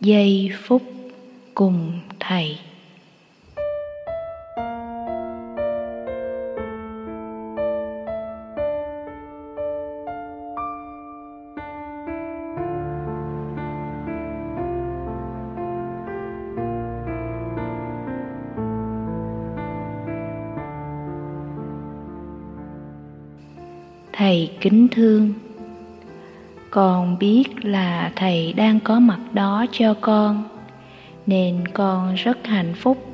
giây phút cùng thầy. Thầy kính thương con biết là thầy đang có mặt đó cho con, nên con rất hạnh phúc.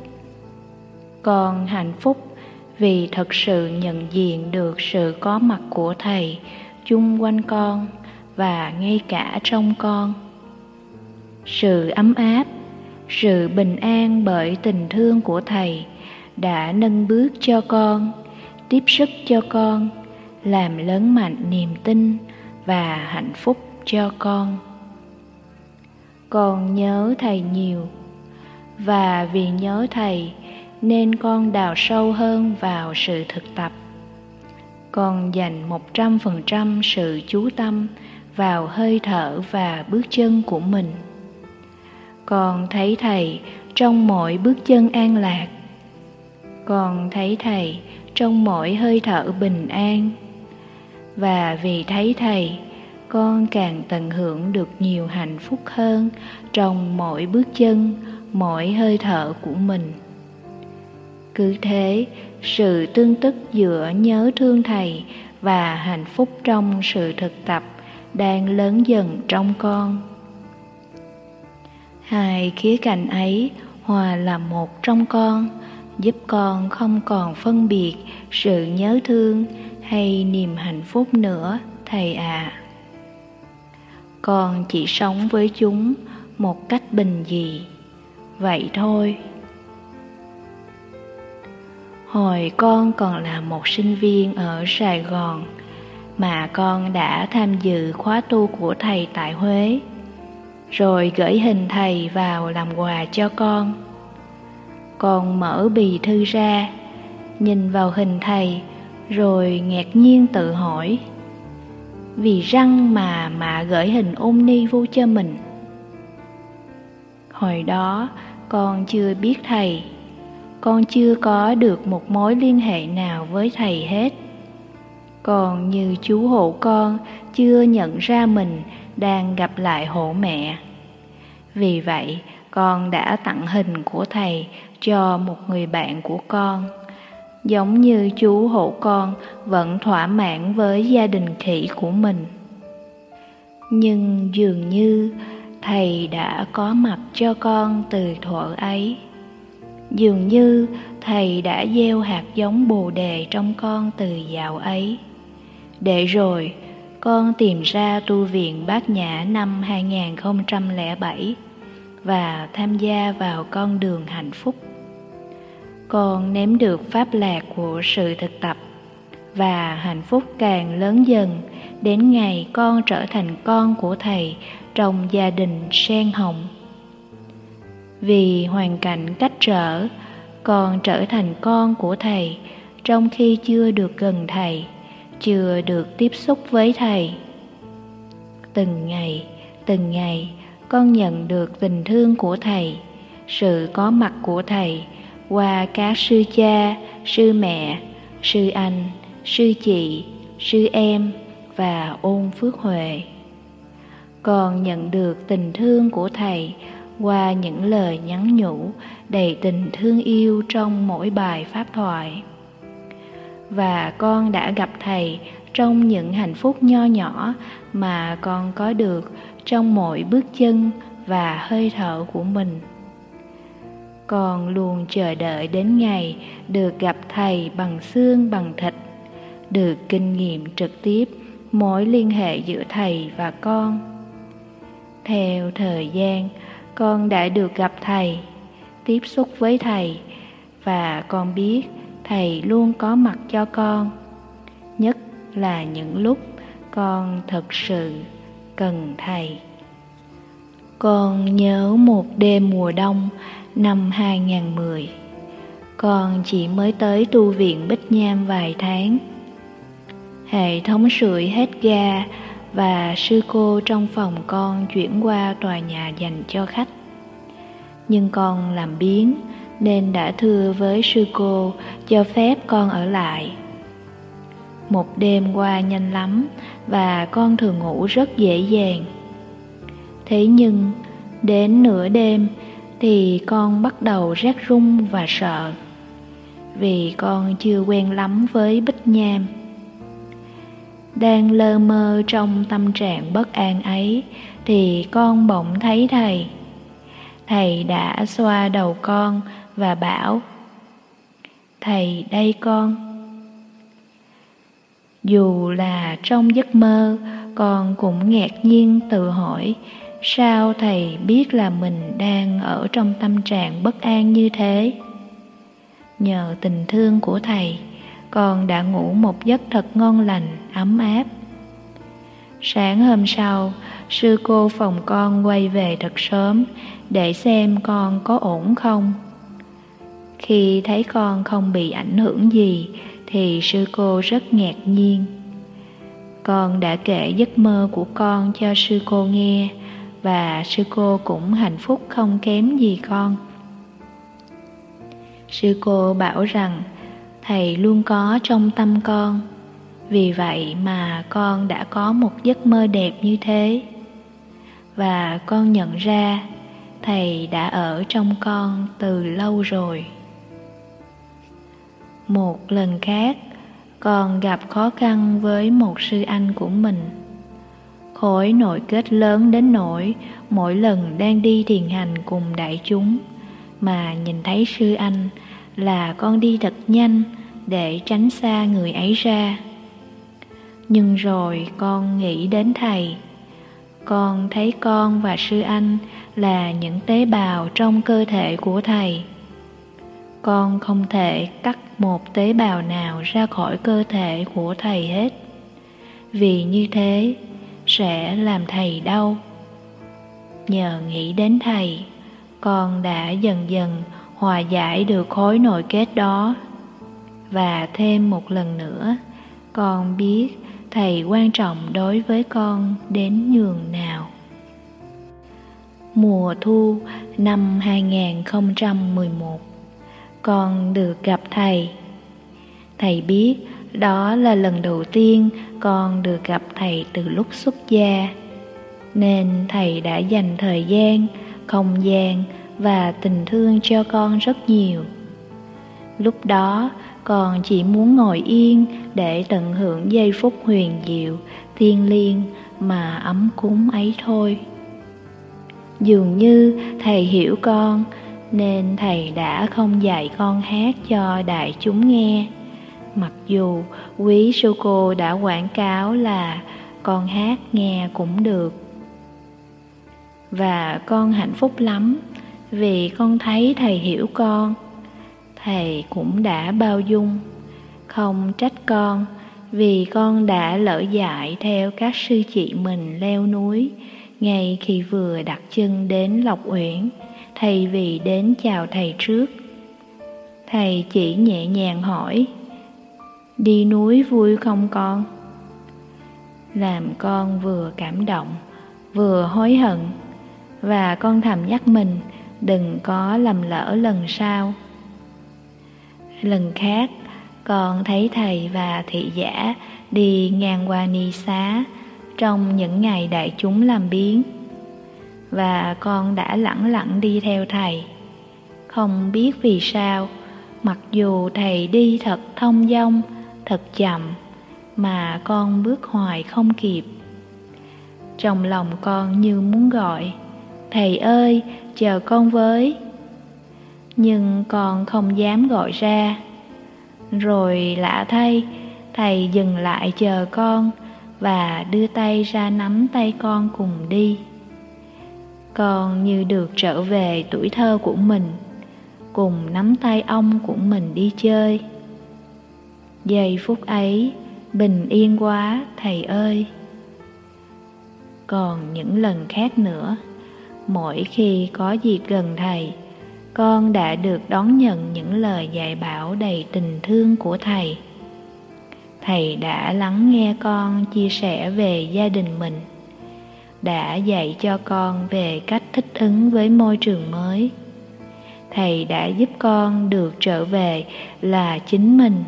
Con hạnh phúc vì thật sự nhận diện được sự có mặt của thầy chung quanh con và ngay cả trong con. Sự ấm áp, sự bình an bởi tình thương của thầy đã nâng bước cho con, tiếp sức cho con, làm lớn mạnh niềm tin và hạnh phúc cho con. Con nhớ thầy nhiều, và vì nhớ thầy nên con đào sâu hơn vào sự thực tập. Con dành một trăm phần trăm sự chú tâm vào hơi thở và bước chân của mình. Con thấy thầy trong mỗi bước chân an lạc. Con thấy thầy trong mỗi hơi thở bình an. Và vì thấy thầy con càng tận hưởng được nhiều hạnh phúc hơn trong mỗi bước chân, mỗi hơi thở của mình cứ thế, sự tương tức giữa nhớ thương thầy và hạnh phúc trong sự thực tập đang lớn dần trong con hai khía cạnh ấy hòa là một trong con, giúp con không còn phân biệt sự nhớ thương hay niềm hạnh phúc nữa, thầy ạ à con chỉ sống với chúng một cách bình dị. Vậy thôi. Hồi con còn là một sinh viên ở sài gòn, mà con đã tham dự khóa tu của thầy tại huế, rồi gửi hình thầy vào làm quà cho con. Con mở bì thư ra, nhìn vào hình thầy, rồi ngạc nhiên tự hỏi vì răng mà mạ gửi hình ôn ni vô cho mình. Hồi đó, con chưa biết thầy. Con chưa có được một mối liên hệ nào với thầy hết. Còn như chú hộ con chưa nhận ra mình đang gặp lại hộ mẹ. Vì vậy, con đã tặng hình của thầy cho một người bạn của con giống như chú hộ con vẫn thỏa mãn với gia đình khỉ của mình. Nhưng dường như thầy đã có mặt cho con từ thuở ấy. Dường như thầy đã gieo hạt giống bồ đề trong con từ dạo ấy. Để rồi, con tìm ra tu viện Bát Nhã năm 2007 và tham gia vào con đường hạnh phúc con nếm được pháp lạc của sự thực tập, và hạnh phúc càng lớn dần đến ngày con trở thành con của thầy trong gia đình sen hồng. Vì hoàn cảnh cách trở, con trở thành con của thầy trong khi chưa được gần thầy, chưa được tiếp xúc với thầy. Từng ngày từng ngày, con nhận được tình thương của thầy, sự có mặt của thầy qua các sư cha, sư mẹ, sư anh, sư chị, sư em và ôn phước huệ. Còn nhận được tình thương của thầy qua những lời nhắn nhủ đầy tình thương yêu trong mỗi bài pháp thoại. Và con đã gặp thầy trong những hạnh phúc nho nhỏ mà con có được trong mỗi bước chân và hơi thở của mình con luôn chờ đợi đến ngày được gặp thầy bằng xương, bằng thịt. Được kinh nghiệm trực tiếp, mối liên hệ giữa thầy và con. Theo thời gian, con đã được gặp thầy, tiếp xúc với thầy, và con biết thầy luôn có mặt cho con. Nhất là những lúc con thật sự cần thầy. Con nhớ một đêm mùa đông năm 2010 con chỉ mới tới tu viện Bích Nham vài tháng hệ thống sưởi hết ga và sư cô trong phòng con chuyển qua tòa nhà dành cho khách. Nhưng con làm biến nên đã thưa với sư cô cho phép con ở lại. Một đêm qua nhanh lắm và con thường ngủ rất dễ dàng. Thế nhưng, đến nửa đêm thì con bắt đầu rét run và sợ, vì con chưa quen lắm với bích nham. Đang lơ mơ trong tâm trạng bất an ấy, thì con bỗng thấy thầy. Thầy đã xoa đầu con và bảo, thầy, đây con. Dù là trong giấc mơ, con cũng ngạc nhiên tự hỏi sao thầy biết là mình đang ở trong tâm trạng bất an như thế? Nhờ tình thương của thầy, con đã ngủ một giấc thật ngon lành, ấm áp. Sáng hôm sau, sư cô phòng con quay về thật sớm để xem con có ổn không. Khi thấy con không bị ảnh hưởng gì, thì sư cô rất ngạc nhiên. Con đã kể giấc mơ của con cho sư cô nghe và sư cô cũng hạnh phúc không kém gì con. Sư cô bảo rằng, thầy luôn có trong tâm con. Vì vậy mà con đã có một giấc mơ đẹp như thế. Và con nhận ra, thầy đã ở trong con từ lâu rồi. Một lần khác, con gặp khó khăn với một sư anh của mình khối nội kết lớn đến nỗi mỗi lần đang đi thiền hành cùng đại chúng. Mà nhìn thấy sư anh là con đi thật nhanh để tránh xa người ấy ra. Nhưng rồi con nghĩ đến thầy. Con thấy con và sư anh là những tế bào trong cơ thể của thầy. Con không thể cắt một tế bào nào ra khỏi cơ thể của thầy hết. Vì như thế sẽ làm thầy đau. Nhờ nghĩ đến thầy, con đã dần dần hòa giải được khối nội kết đó. Và thêm một lần nữa, con biết thầy quan trọng đối với con đến nhường nào. Mùa thu năm 2011 con được gặp thầy. Thầy biết đó là lần đầu tiên con được gặp thầy từ lúc xuất gia. Nên thầy đã dành thời gian, không gian và tình thương cho con rất nhiều. Lúc đó, con chỉ muốn ngồi yên để tận hưởng giây phút huyền diệu, thiêng liêng mà ấm cúng ấy thôi. Dường như thầy hiểu con, nên thầy đã không dạy con hát cho đại chúng nghe mặc dù quý sư cô đã quảng cáo là con hát nghe cũng được và con hạnh phúc lắm vì con thấy thầy hiểu con, thầy cũng đã bao dung. Không trách con vì con đã lỡ dại theo các sư chị mình leo núi ngay khi vừa đặt chân đến lộc uyển. Thay vì đến chào thầy trước, thầy chỉ nhẹ nhàng hỏi đi núi vui không con? Làm con vừa cảm động, vừa hối hận. Và con thầm nhắc mình, đừng có lầm lỡ lần sau. Lần khác, con thấy thầy và thị giả đi ngang qua ni xá trong những ngày đại chúng làm biến và con đã lẳng lặng đi theo thầy. Không biết vì sao, mặc dù thầy đi thật thông dong thật chậm mà con bước hoài không kịp. Trong lòng con như muốn gọi, thầy ơi, chờ con với. Nhưng con không dám gọi ra. Rồi lạ thay, thầy dừng lại chờ con và đưa tay ra nắm tay con cùng đi. Con như được trở về tuổi thơ của mình, cùng nắm tay ông của mình đi chơi giây phút ấy, bình yên quá, thầy ơi. Còn những lần khác nữa, mỗi khi có dịp gần thầy, con đã được đón nhận những lời dạy bảo đầy tình thương của thầy. Thầy đã lắng nghe con chia sẻ về gia đình mình, đã dạy cho con về cách thích ứng với môi trường mới. Thầy đã giúp con được trở về là chính mình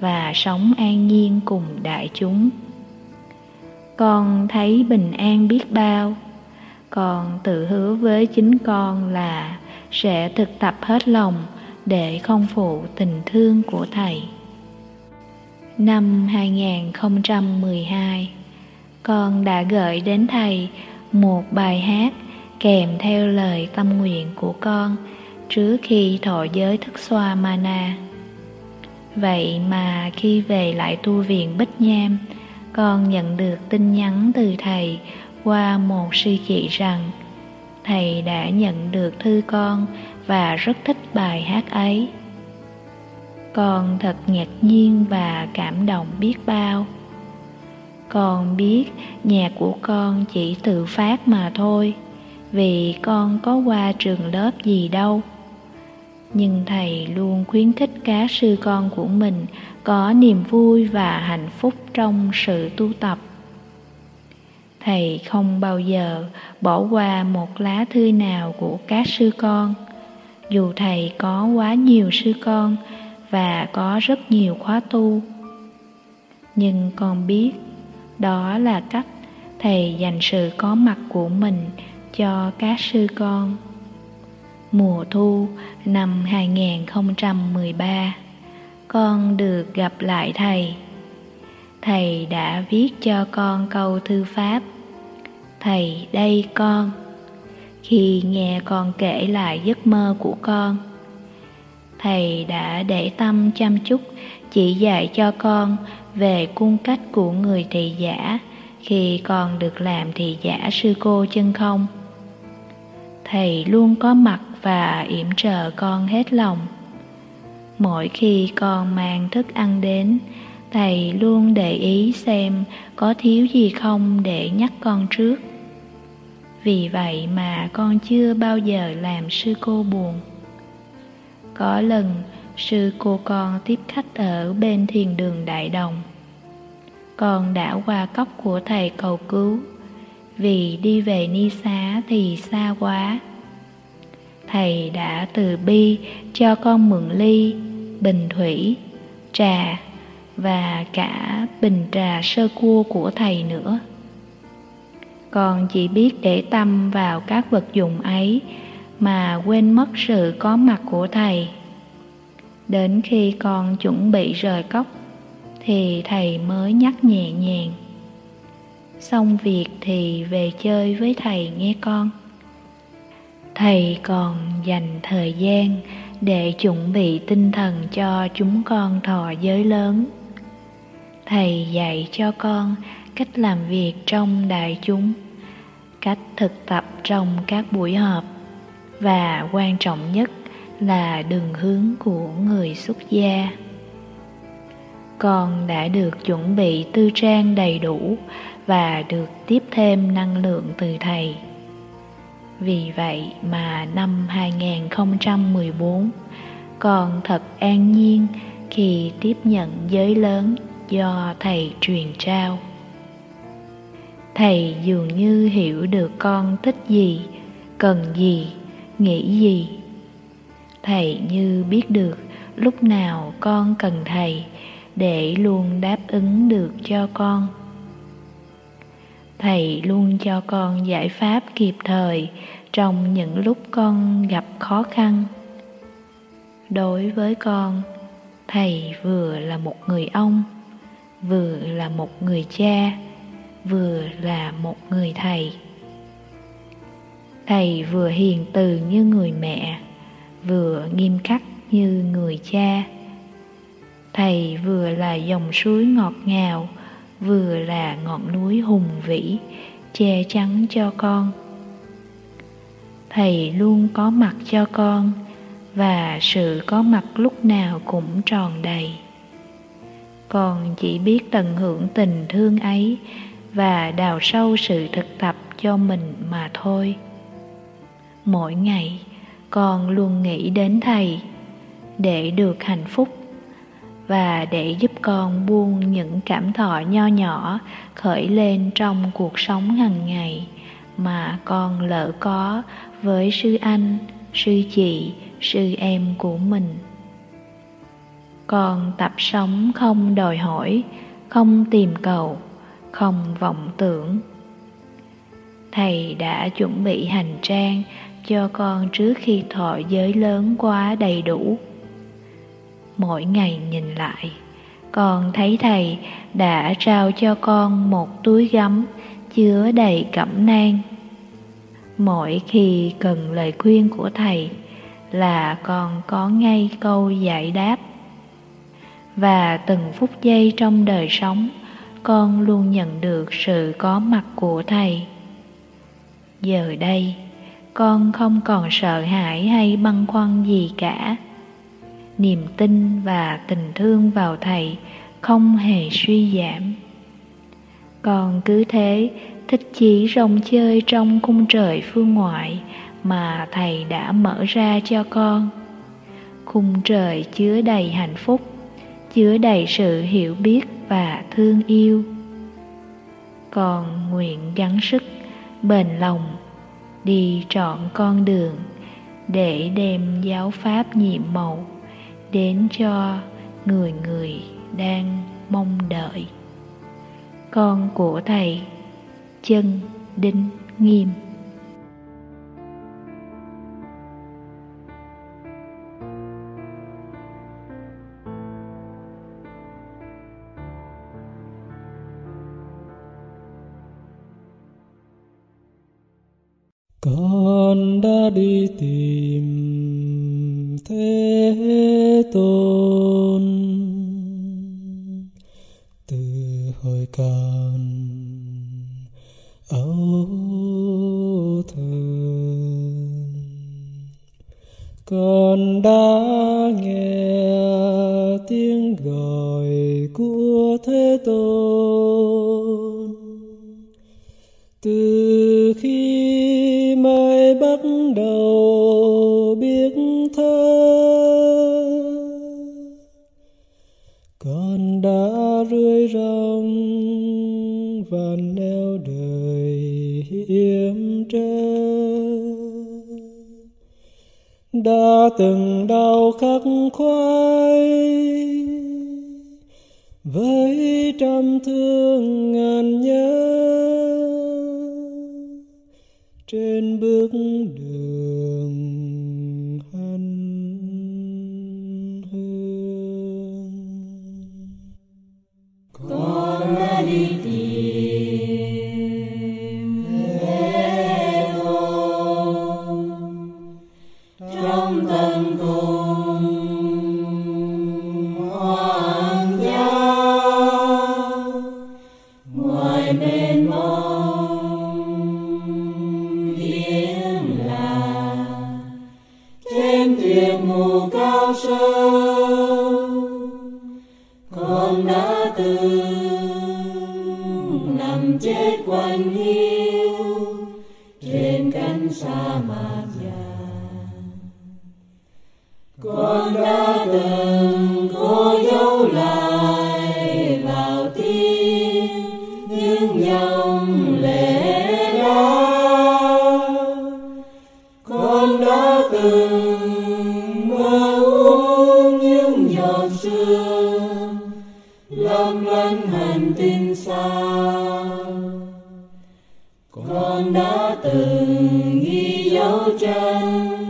và sống an nhiên cùng đại chúng. Con thấy bình an biết bao, con tự hứa với chính con là sẽ thực tập hết lòng để không phụ tình thương của thầy. Năm 2012 con đã gửi đến thầy một bài hát kèm theo lời tâm nguyện của con trước khi thọ giới thức xoa mana vậy mà khi về lại tu viện bích nham, con nhận được tin nhắn từ thầy qua một sư chị rằng thầy đã nhận được thư con và rất thích bài hát ấy. Con thật ngạc nhiên và cảm động biết bao. Con biết nhạc của con chỉ tự phát mà thôi, vì con có qua trường lớp gì đâu nhưng thầy luôn khuyến khích các sư con của mình có niềm vui và hạnh phúc trong sự tu tập. Thầy không bao giờ bỏ qua một lá thư nào của các sư con. Dù thầy có quá nhiều sư con và có rất nhiều khóa tu, nhưng con biết đó là cách thầy dành sự có mặt của mình cho các sư con mùa thu năm 2013 con được gặp lại thầy. Thầy đã viết cho con câu thư pháp. Thầy, đây con. Khi nghe con kể lại giấc mơ của con, thầy đã để tâm chăm chút chỉ dạy cho con về cung cách của người thị giả khi con được làm thị giả sư cô chân không thầy luôn có mặt và yểm trợ con hết lòng. Mỗi khi con mang thức ăn đến, thầy luôn để ý xem có thiếu gì không để nhắc con trước. Vì vậy mà con chưa bao giờ làm sư cô buồn. Có lần, sư cô con tiếp khách ở bên thiền đường đại đồng. Con đã qua cốc của thầy cầu cứu vì đi về ni xá thì xa quá. Thầy đã từ bi cho con mượn ly, bình thủy, trà và cả bình trà sơ cua của thầy nữa. Con chỉ biết để tâm vào các vật dụng ấy mà quên mất sự có mặt của thầy. Đến khi con chuẩn bị rời cốc thì thầy mới nhắc nhẹ nhàng xong việc thì về chơi với thầy nghe con. Thầy còn dành thời gian để chuẩn bị tinh thần cho chúng con thọ giới lớn. Thầy dạy cho con cách làm việc trong đại chúng, cách thực tập trong các buổi họp, và quan trọng nhất là đường hướng của người xuất gia. Con đã được chuẩn bị tư trang đầy đủ và được tiếp thêm năng lượng từ thầy. Vì vậy mà năm 2014 con thật an nhiên khi tiếp nhận giới lớn do thầy truyền trao. Thầy dường như hiểu được con thích gì, cần gì, nghĩ gì. Thầy như biết được lúc nào con cần thầy để luôn đáp ứng được cho con thầy luôn cho con giải pháp kịp thời trong những lúc con gặp khó khăn. Đối với con, thầy vừa là một người ông, vừa là một người cha, vừa là một người thầy. Thầy vừa hiền từ như người mẹ, vừa nghiêm khắc như người cha. Thầy vừa là dòng suối ngọt ngào vừa là ngọn núi hùng vĩ, che chắn cho con. Thầy luôn có mặt cho con, và sự có mặt lúc nào cũng tròn đầy. Con chỉ biết tận hưởng tình thương ấy, và đào sâu sự thực tập cho mình mà thôi. Mỗi ngày, con luôn nghĩ đến thầy, để được hạnh phúc và để giúp con buông những cảm thọ nho nhỏ khởi lên trong cuộc sống hàng ngày mà con lỡ có với sư anh, sư chị, sư em của mình. Con tập sống không đòi hỏi, không tìm cầu, không vọng tưởng. Thầy đã chuẩn bị hành trang cho con trước khi thọ giới lớn quá đầy đủ mỗi ngày nhìn lại. Con thấy thầy đã trao cho con một túi gấm chứa đầy cẩm nang. Mỗi khi cần lời khuyên của thầy là con có ngay câu giải đáp. Và từng phút giây trong đời sống, con luôn nhận được sự có mặt của thầy. Giờ đây, con không còn sợ hãi hay băn khoăn gì cả niềm tin và tình thương vào thầy không hề suy giảm. Còn cứ thế, thích chí rong chơi trong khung trời phương ngoại mà thầy đã mở ra cho con. Khung trời chứa đầy hạnh phúc, chứa đầy sự hiểu biết và thương yêu. Còn nguyện gắng sức, bền lòng, đi trọn con đường để đem giáo pháp nhiệm màu đến cho người người đang mong đợi. Con của thầy chân đinh nghiêm. Mới bắt đầu biết thơ. Con đã rơi rong và neo đời hiểm trơ, đã từng đau khắc khoái với trăm thương ngàn nhớ. Trên bước đường con đã từng ghi dấu chân.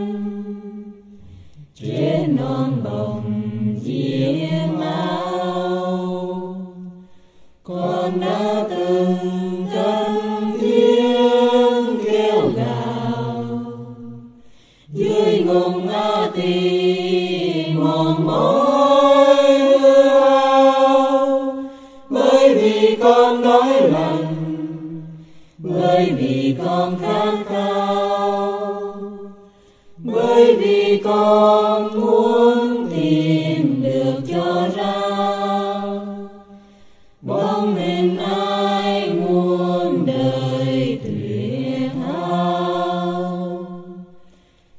con muốn tìm được cho ra. Bóng hình ai muôn đời tuyệt hao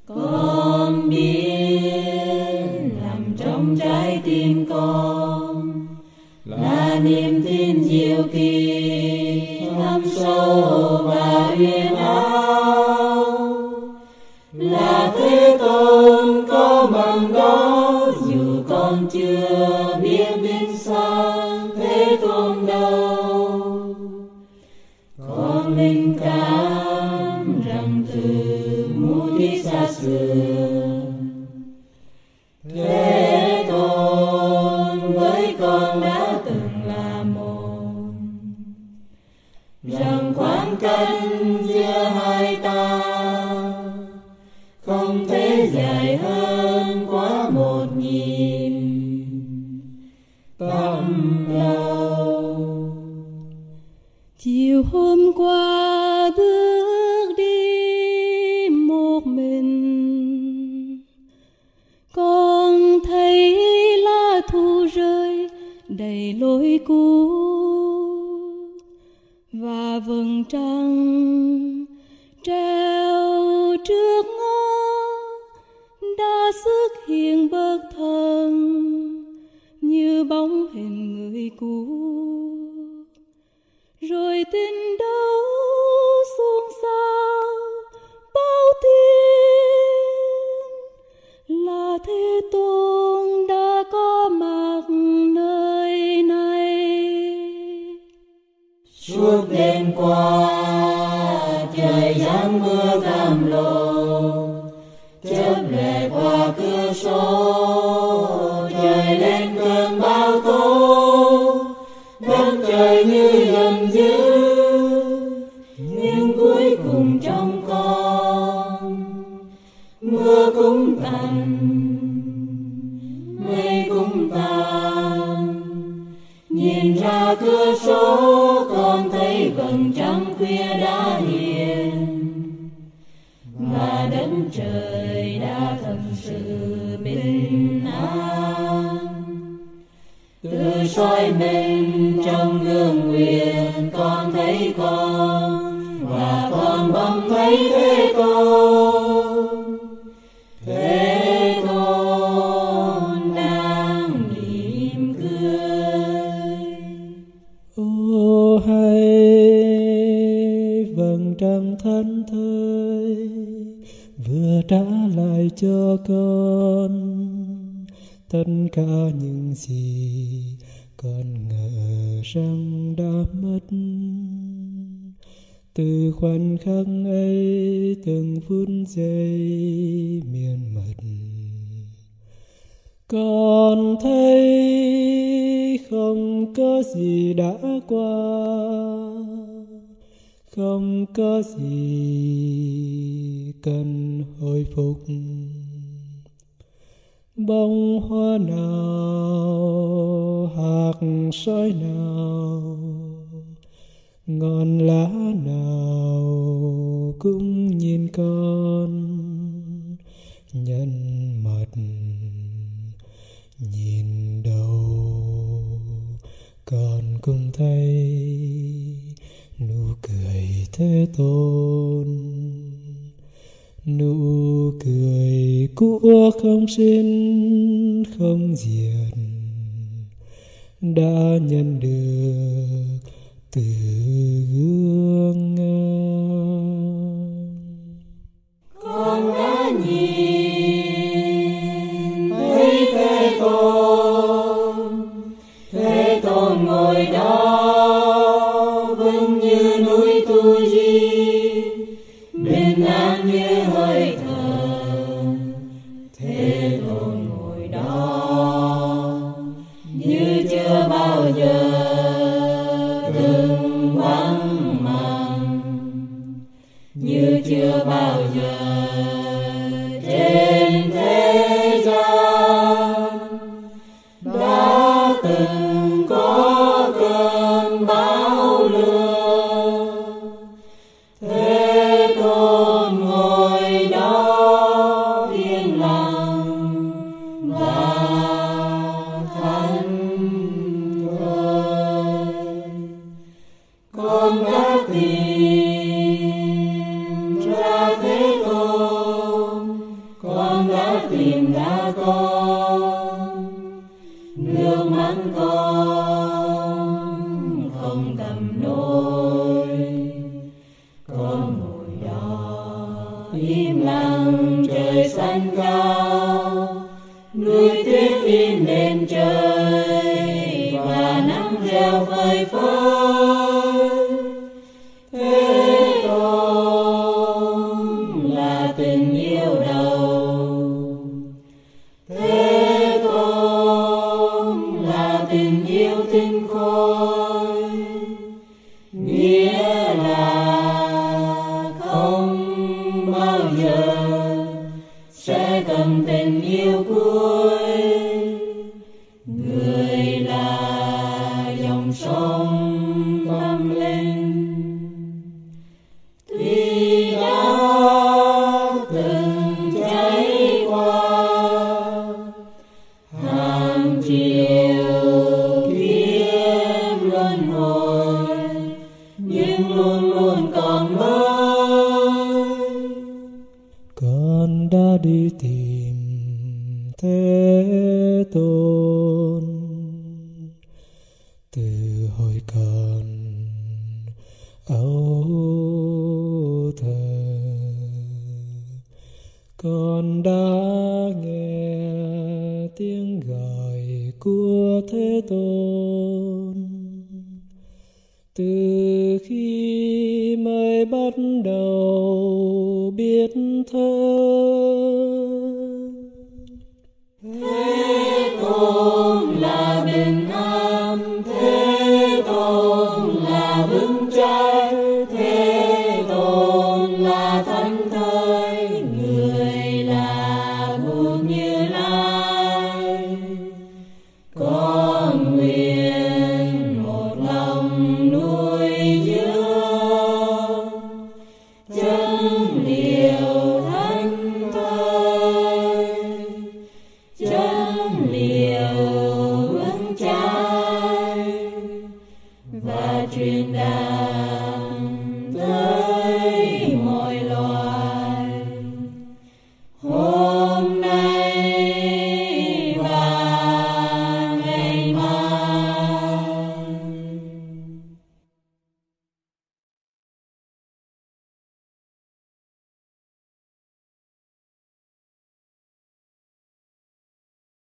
con biết nằm trong trái tim con, là niềm tin diệu kỳ thâm sâu chưa chiều hôm qua bước đi một mình. Con thấy lá thu rơi đầy lối cũ. Qua cửa trời lên cơn bão tố đất trời như giờ cho con. Tất cả những gì con ngờ rằng đã mất. Từ khoảnh khắc ấy, từng phút giây miên mật con thấy không có gì đã qua không có gì cần hồi phục. Bông hoa nào hạt sỏi nào, ngọn lá nào cũng nhìn con, nhân mật nhìn đầu, con cũng thấy thế tôn. Nụ cười của không sinh không diệt. Đã nhận được từ gương ngang im lặng trời xanh cao, núi tuyết in lên trời và nắng reo phơi phới.